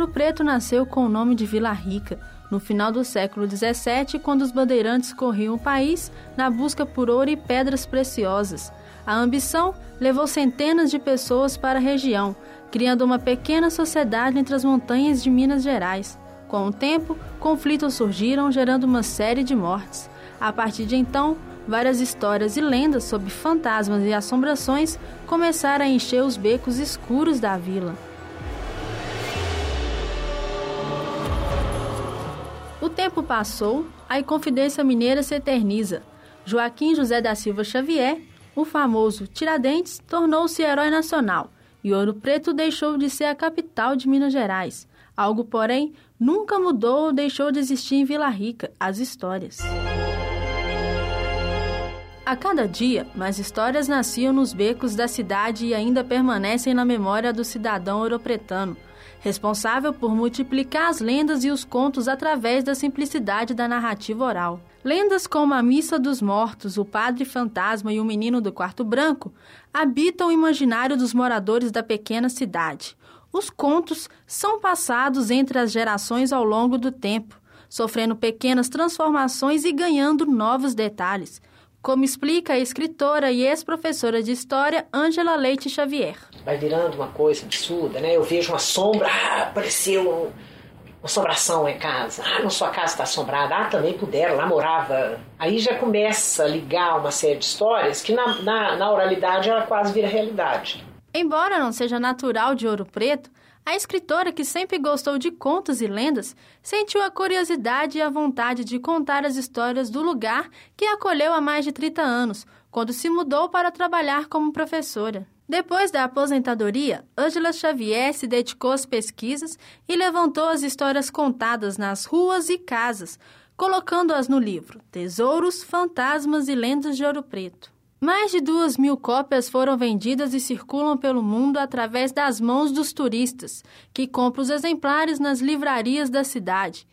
Ouro Preto nasceu com o nome de Vila Rica, no final do século XVII, quando os bandeirantes corriam o país na busca por ouro e pedras preciosas. A ambição levou centenas de pessoas para a região, criando uma pequena sociedade entre as montanhas de Minas Gerais. Com o tempo, conflitos surgiram, gerando uma série de mortes. A partir de então, várias histórias e lendas sobre fantasmas e assombrações começaram a encher os becos escuros da vila. Tempo passou, a Inconfidência Mineira se eterniza. Joaquim José da Silva Xavier, o famoso Tiradentes, tornou-se herói nacional e Ouro Preto deixou de ser a capital de Minas Gerais. Algo, porém, nunca mudou ou deixou de existir em Vila Rica: as histórias. A cada dia, mais histórias nasciam nos becos da cidade e ainda permanecem na memória do cidadão ouropretano responsável por multiplicar as lendas e os contos através da simplicidade da narrativa oral. Lendas como a Missa dos Mortos, o Padre Fantasma e o Menino do Quarto Branco habitam o imaginário dos moradores da pequena cidade. Os contos são passados entre as gerações ao longo do tempo, sofrendo pequenas transformações e ganhando novos detalhes, como explica a escritora e ex-professora de História Ângela Leite Xavier. Vai virando uma coisa absurda, né? Eu vejo uma sombra, ah, apareceu uma assombração em casa. Ah, não sua casa está assombrada. Ah, também puderam, lá morava. Aí já começa a ligar uma série de histórias que na, na, na oralidade ela quase vira realidade. Embora não seja natural de Ouro Preto, a escritora, que sempre gostou de contos e lendas, sentiu a curiosidade e a vontade de contar as histórias do lugar que acolheu há mais de 30 anos, quando se mudou para trabalhar como professora. Depois da aposentadoria, Ângela Xavier se dedicou às pesquisas e levantou as histórias contadas nas ruas e casas, colocando-as no livro Tesouros, Fantasmas e Lendas de Ouro Preto. Mais de duas mil cópias foram vendidas e circulam pelo mundo através das mãos dos turistas, que compram os exemplares nas livrarias da cidade.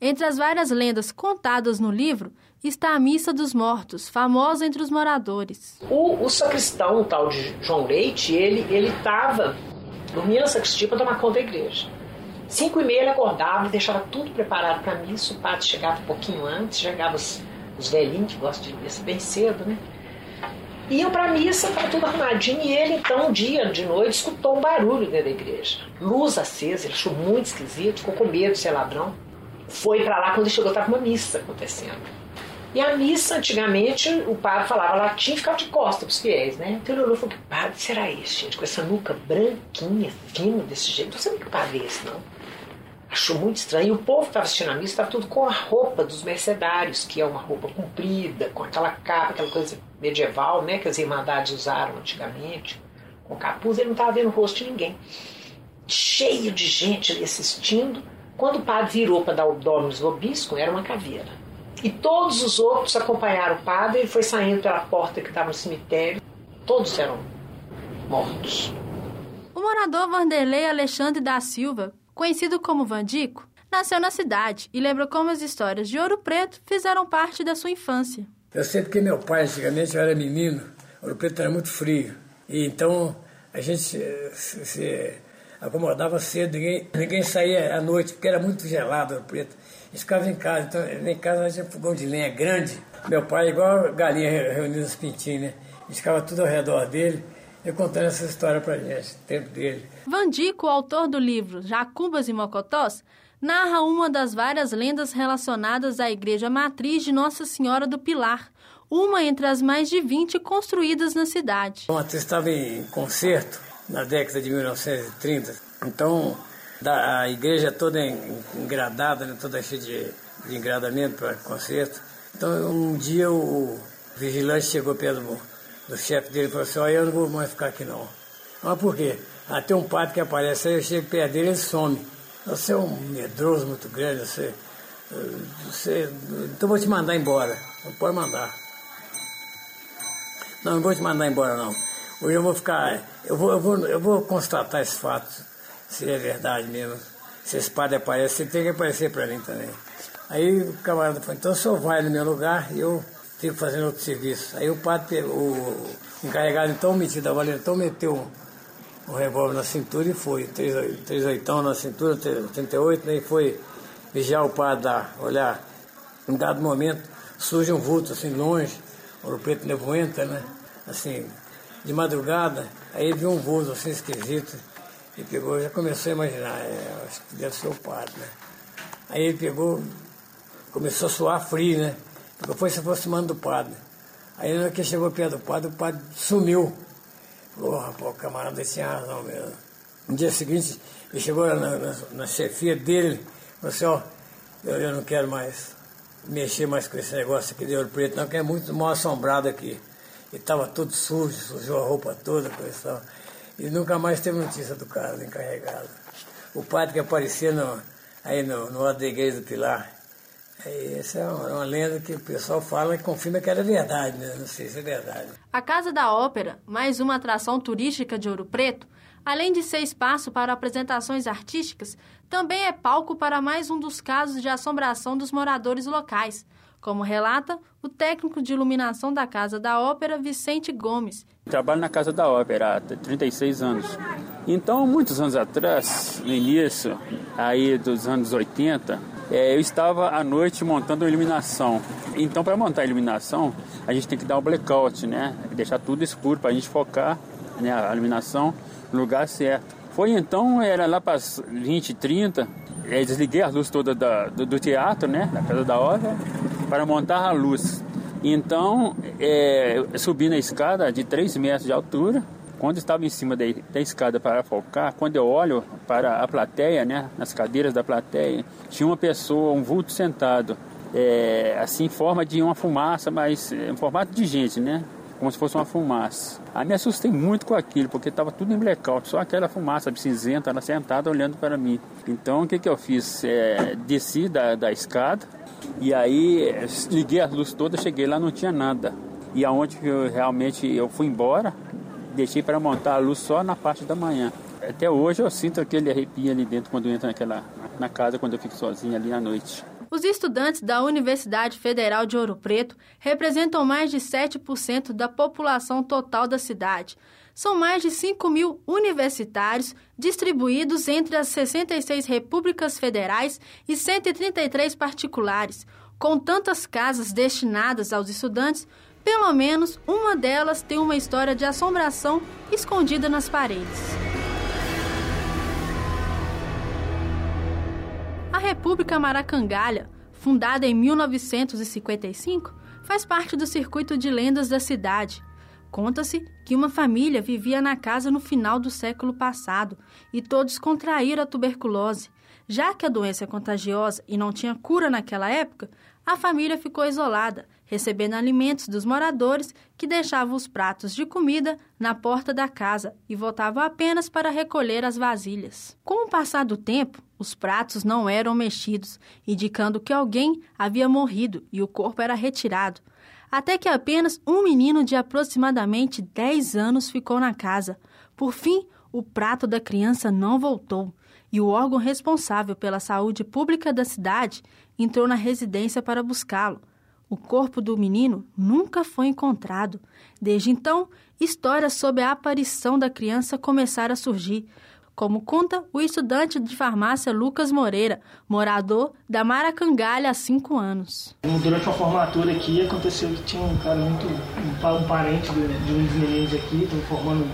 Entre as várias lendas contadas no livro está a Missa dos Mortos, famosa entre os moradores. O, o sacristão, o tal de João Leite, ele ele estava dormia na sacristia para tomar conta da igreja. Cinco e meia ele acordava, deixava tudo preparado para a missa, o padre chegava um pouquinho antes, chegava os, os velhinhos que gostam de missa bem cedo, né? Iam para a missa, estava tudo arrumadinho, e ele então, um dia de noite, escutou um barulho dentro da igreja. Luz acesa, ele achou muito esquisito, ficou com medo de ser ladrão. Foi para lá, quando ele chegou, estava uma missa acontecendo. E a missa, antigamente, o padre falava latim e ficava de costas para os fiéis, né? Então ele olhou e falou: que padre será esse, gente? Com essa nuca branquinha, fina desse jeito. Não sei que padre é esse, não achou muito estranho. E o povo que estava assistindo a missa estava tudo com a roupa dos mercedários, que é uma roupa comprida, com aquela capa, aquela coisa medieval, né, que as irmandades usaram antigamente, com capuz. Ele não estava vendo o rosto de ninguém. Cheio de gente ali assistindo. Quando o padre virou para dar o Dominus Vobiscum, era uma caveira. E todos os outros acompanharam o padre, ele foi saindo pela porta que estava no cemitério. Todos eram mortos. O morador Vanderlei Alexandre da Silva conhecido como Vandico, nasceu na cidade e lembra como as histórias de Ouro Preto fizeram parte da sua infância. Eu sei porque meu pai, antigamente, eu era menino, Ouro Preto era muito frio. E então a gente se, acomodava cedo, ninguém, ninguém saía à noite, porque era muito gelado Ouro Preto. A gente ficava em casa, então em casa nós tinha fogão de lenha grande. Meu pai, igual galinha reunida nos pintinhos, né? A gente ficava tudo ao redor dele e contando essa história pra gente, tempo dele. Vandico, autor do livro Jacubas e Mocotós, narra uma das várias lendas relacionadas à igreja matriz de Nossa Senhora do Pilar, uma entre as mais de 20 construídas na cidade. A matriz estava em concerto na década de 1930, então a igreja toda engradada, né, toda cheia de, de engradamento para concerto. Então um dia o vigilante chegou perto do, do chefe dele falou assim, olha, eu não vou mais ficar aqui não. Mas por quê? Até um padre que aparece aí, eu chego perto dele, ele some. Você é um medroso muito grande, você, você. Então vou te mandar embora. Não pode mandar. Não, não vou te mandar embora não. Hoje eu vou ficar. Eu vou, eu vou, eu vou constatar esse fato, se é verdade mesmo. Se esse padre aparece, você tem que aparecer para mim também. Aí o camarada falou, então o senhor vai no meu lugar e eu fazendo outro serviço. Aí o padre, o encarregado então metido da valentão meteu um revólver na cintura e foi. Três, três oitão na cintura, 38, né? E foi vigiar o padre olhar. Em dado momento, surge um vulto assim longe, Ouro Preto nevoenta, né? Assim, de madrugada, aí viu um vulto assim esquisito e pegou, já começou a imaginar, é, acho que deve ser o padre, né? Aí ele pegou, começou a suar frio, né? Foi se aproximando do padre. Aí na hora que chegou perto do padre, o padre sumiu. Oh, rapaz, o camarada tinha razão mesmo. No dia seguinte, ele chegou na, na, na chefia dele, falou assim, ó, eu, eu não quero mais mexer mais com esse negócio aqui de ouro preto, não, que é muito mal assombrado aqui. E estava tudo sujo, sujou a roupa toda, coisa e nunca mais teve notícia do cara, do encarregado. O padre que aparecia no, aí no, no da igreja do Pilar. Aí, essa é uma, uma, lenda que o pessoal fala e confirma que era verdade, né? Não sei se é verdade. A Casa da Ópera, mais uma atração turística de Ouro Preto, além de ser espaço para apresentações artísticas, também é palco para mais um dos casos de assombração dos moradores locais, como relata o técnico de iluminação da Casa da Ópera, Vicente Gomes. Trabalho na Casa da Ópera há 36 anos. Então, muitos anos atrás, no início aí dos anos 80, é, eu estava à noite montando iluminação. Então, para montar a iluminação, a gente tem que dar um blackout, né? Deixar tudo escuro para a gente focar né, a iluminação no lugar certo. Foi então, era lá para as 20, 30, é, desliguei a luz toda da, do, do, teatro, né, da Casa da Ópera, para montar a luz. Então, é, subi na escada de 3 metros de altura. Quando estava em cima da, da, escada para focar, quando eu olho para a plateia, né, nas cadeiras da plateia, tinha uma pessoa, um vulto sentado, é, assim, em forma de uma fumaça, mas é, em formato de gente, né? Como se fosse uma fumaça. Aí me assustei muito com aquilo, porque estava tudo em blackout, só aquela fumaça cinzenta, ela sentada olhando para mim. Então o que, que eu fiz? É, desci da, da escada, e aí liguei a luz toda, cheguei lá, não tinha nada. E aonde eu realmente eu fui embora, deixei para montar a luz só na parte da manhã. Até hoje eu sinto aquele arrepio ali dentro quando eu entro naquela, na casa, quando eu fico sozinho ali à noite. Os estudantes da Universidade Federal de Ouro Preto representam mais de 7% da população total da cidade. São mais de 5 mil universitários distribuídos entre as 66 repúblicas federais e 133 particulares. Com tantas casas destinadas aos estudantes, pelo menos uma delas tem uma história de assombração escondida nas paredes. República Maracangalha, fundada em 1955, faz parte do circuito de lendas da cidade. Conta-se que uma família vivia na casa no final do século passado e todos contraíram a tuberculose. Já que a doença é contagiosa e não tinha cura naquela época, a família ficou isolada, recebendo alimentos dos moradores que deixavam os pratos de comida na porta da casa e voltavam apenas para recolher as vasilhas. Com o passar do tempo, os pratos não eram mexidos, indicando que alguém havia morrido e o corpo era retirado até que apenas um menino de aproximadamente 10 anos ficou na casa. Por fim, o prato da criança não voltou e o órgão responsável pela saúde pública da cidade entrou na residência para buscá-lo. O corpo do menino nunca foi encontrado. Desde então, histórias sobre a aparição da criança começaram a surgir, como conta o estudante de farmácia Lucas Moreira, morador da Maracangalha há cinco anos. Durante uma formatura aqui, aconteceu que tinha um cara muito. um parente de, um dos meninos aqui, estão formando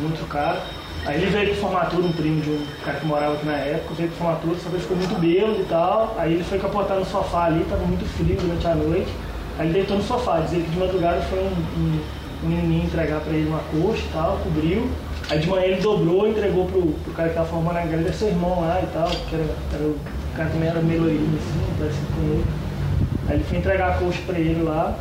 muito cara. Aí ele veio para formatura, um primo de um cara que morava aqui na época, veio para formatura, só que ficou muito bêbado e tal. Aí ele foi capotar no sofá ali, estava muito frio durante a noite. Aí ele deitou no sofá, dizia que de madrugada foi um, um, um menininho entregar para ele uma coxa e tal, cobriu. Aí de manhã ele dobrou entregou pro, pro cara que tava formando a galera, seu irmão lá e tal, que era, era o cara também era meio loirinho assim, parecido com ele. Aí ele foi entregar a coxa pra ele lá,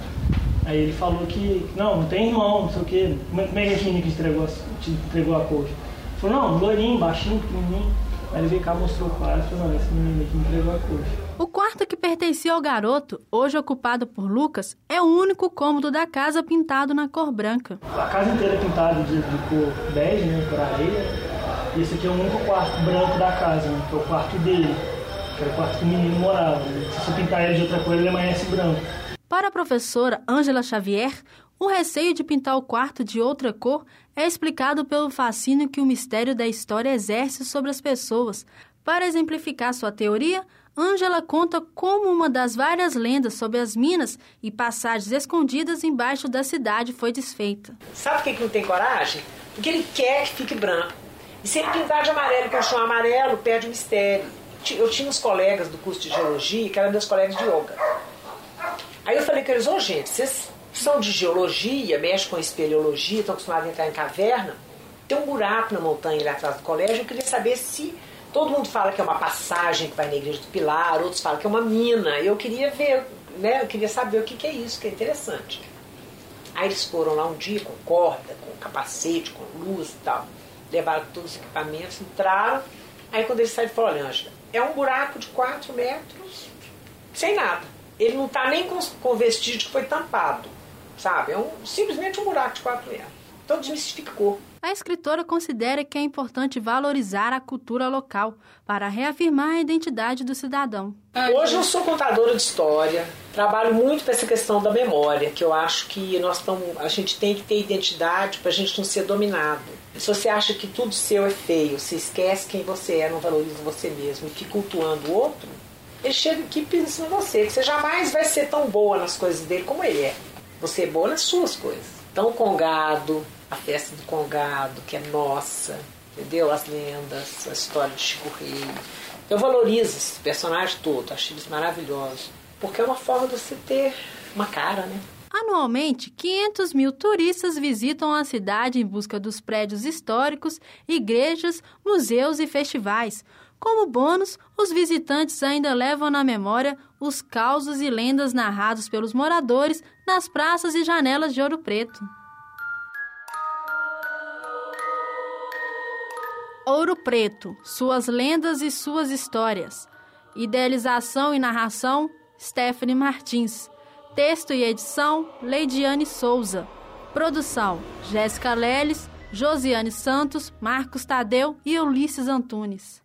aí ele falou que, não, não tem irmão, não sei o quê. Como é, é que esse menino que entregou, te entregou a coxa? Falou, não, loirinho, baixinho, pequenininho. Aí ele veio cá, mostrou o quarto e falou, não, esse menino aqui entregou a coxa. O quarto que pertencia ao garoto, hoje ocupado por Lucas, é o único cômodo da casa pintado na cor branca. A casa inteira é pintada de, de cor bege, né, cor areia. E esse aqui é o único quarto branco da casa, né, que é o quarto dele, que era o quarto que o menino morava. Né. Se você pintar ele de outra cor, ele amanhece branco. Para a professora Ângela Xavier, O receio de pintar o quarto de outra cor é explicado pelo fascínio que o mistério da história exerce sobre as pessoas. Para exemplificar sua teoria, Ângela conta como uma das várias lendas sobre as minas e passagens escondidas embaixo da cidade foi desfeita. Sabe por que não tem coragem? Porque ele quer que fique branco. E se ele pintar de amarelo e continuar amarelo, perde o mistério. Eu tinha uns colegas do curso de geologia que eram meus colegas de yoga. Aí eu falei com eles, ô gente, vocês são de geologia, mexem com espeleologia, estão acostumados a entrar em caverna. Tem um buraco na montanha ali atrás do colégio. Eu queria saber se todo mundo fala que é uma passagem que vai na igreja do Pilar, outros falam que é uma mina. Eu queria ver, né? Eu queria saber o que, que é isso, que é interessante. Aí eles foram lá um dia com corda, com capacete, com luz e tal. Levaram todos os equipamentos, entraram. Aí quando eles saíram, falaram, olha, Ângela, é um buraco de 4 metros, sem nada. Ele não está nem com, com vestígio que foi tampado sabe? É um, simplesmente um buraco de quatro metros. Então desmistificou. A escritora considera que é importante valorizar a cultura local para reafirmar a identidade do cidadão. Hoje eu sou contadora de história, trabalho muito com essa questão da memória, que eu acho que nós tamo, a gente tem que ter identidade para a gente não ser dominado. Se você acha que tudo seu é feio, se esquece quem você é, não valoriza você mesmo e fica cultuando o outro, ele chega aqui e pensa em você, que você jamais vai ser tão boa nas coisas dele como ele é. Você é boa nas suas coisas. Então, o Congado, a festa do Congado, que é nossa, entendeu? As lendas, a história de Chico Rei. Eu valorizo esse personagem todo, acho eles maravilhosos. Porque é uma forma de você ter uma cara, né? Anualmente, 500 mil turistas visitam a cidade em busca dos prédios históricos, igrejas, museus e festivais. Como bônus, os visitantes ainda levam na memória os causos e lendas narrados pelos moradores nas praças e janelas de Ouro Preto. Ouro Preto, suas lendas e suas histórias. Idealização e narração: Stephanie Martins. Texto e edição: Leidiane Souza. Produção: Jéssica Leles, Josiane Santos, Marcos Tadeu e Ulisses Antunes.